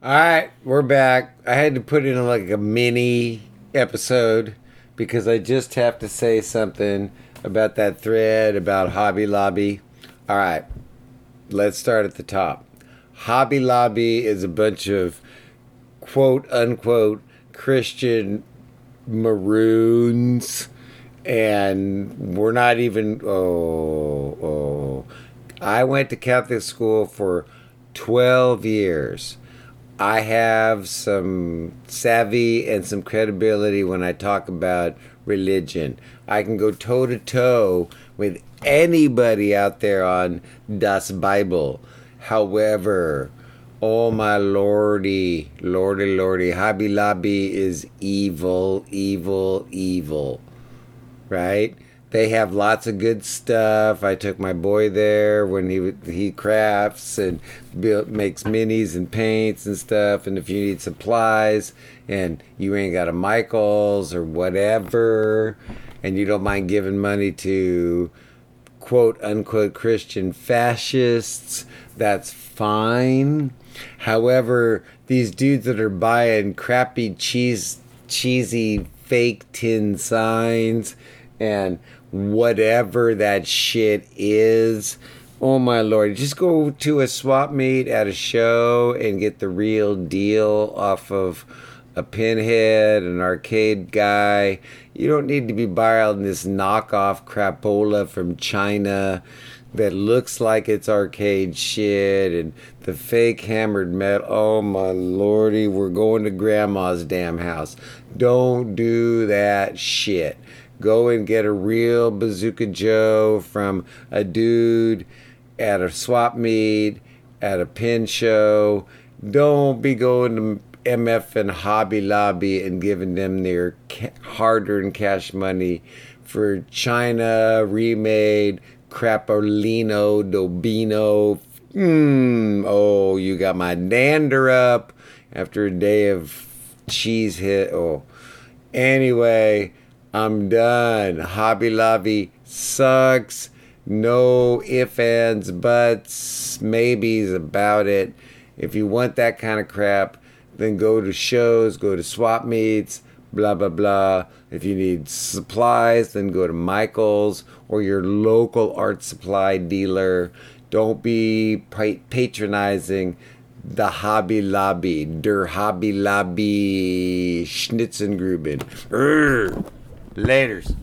All right, we're back. I had to put in like a mini episode because I just have to say something about that thread about Hobby Lobby. All right, let's start at the top. Hobby Lobby is a bunch of quote unquote Christian maroons, and we're not even. Oh, oh. I went to Catholic school for 12 years. I have some savvy and some credibility when I talk about religion. I can go toe to toe with anybody out there on Das Bible. However, oh my lordy, lordy, lordy, Hobby Lobby is evil, evil, evil. Right? They have lots of good stuff. I took my boy there when he he crafts and build, makes minis and paints and stuff. And if you need supplies and you ain't got a Michaels or whatever, and you don't mind giving money to quote unquote Christian fascists, that's fine. However, these dudes that are buying crappy cheese, cheesy fake tin signs and whatever that shit is. Oh my lord, just go to a swap meet at a show and get the real deal off of a pinhead, an arcade guy. You don't need to be buying this knockoff crapola from China that looks like it's arcade shit and the fake hammered metal. Oh my lordy, we're going to grandma's damn house. Don't do that shit go and get a real Bazooka Joe from a dude at a swap meet, at a pin show. Don't be going to MF and Hobby Lobby and giving them their hard earned cash money for China remade Crapolino Dobino. Mm, oh, you got my dander up after a day of cheese hit. Oh, anyway I'm done. Hobby Lobby sucks. No ifs, ands, buts, maybes about it. If you want that kind of crap, then go to shows, go to swap meets, blah, blah, blah. If you need supplies, then go to Michael's or your local art supply dealer. Don't be patronizing the Hobby Lobby, der Hobby Lobby Schnitzengruben. Urgh. Laters.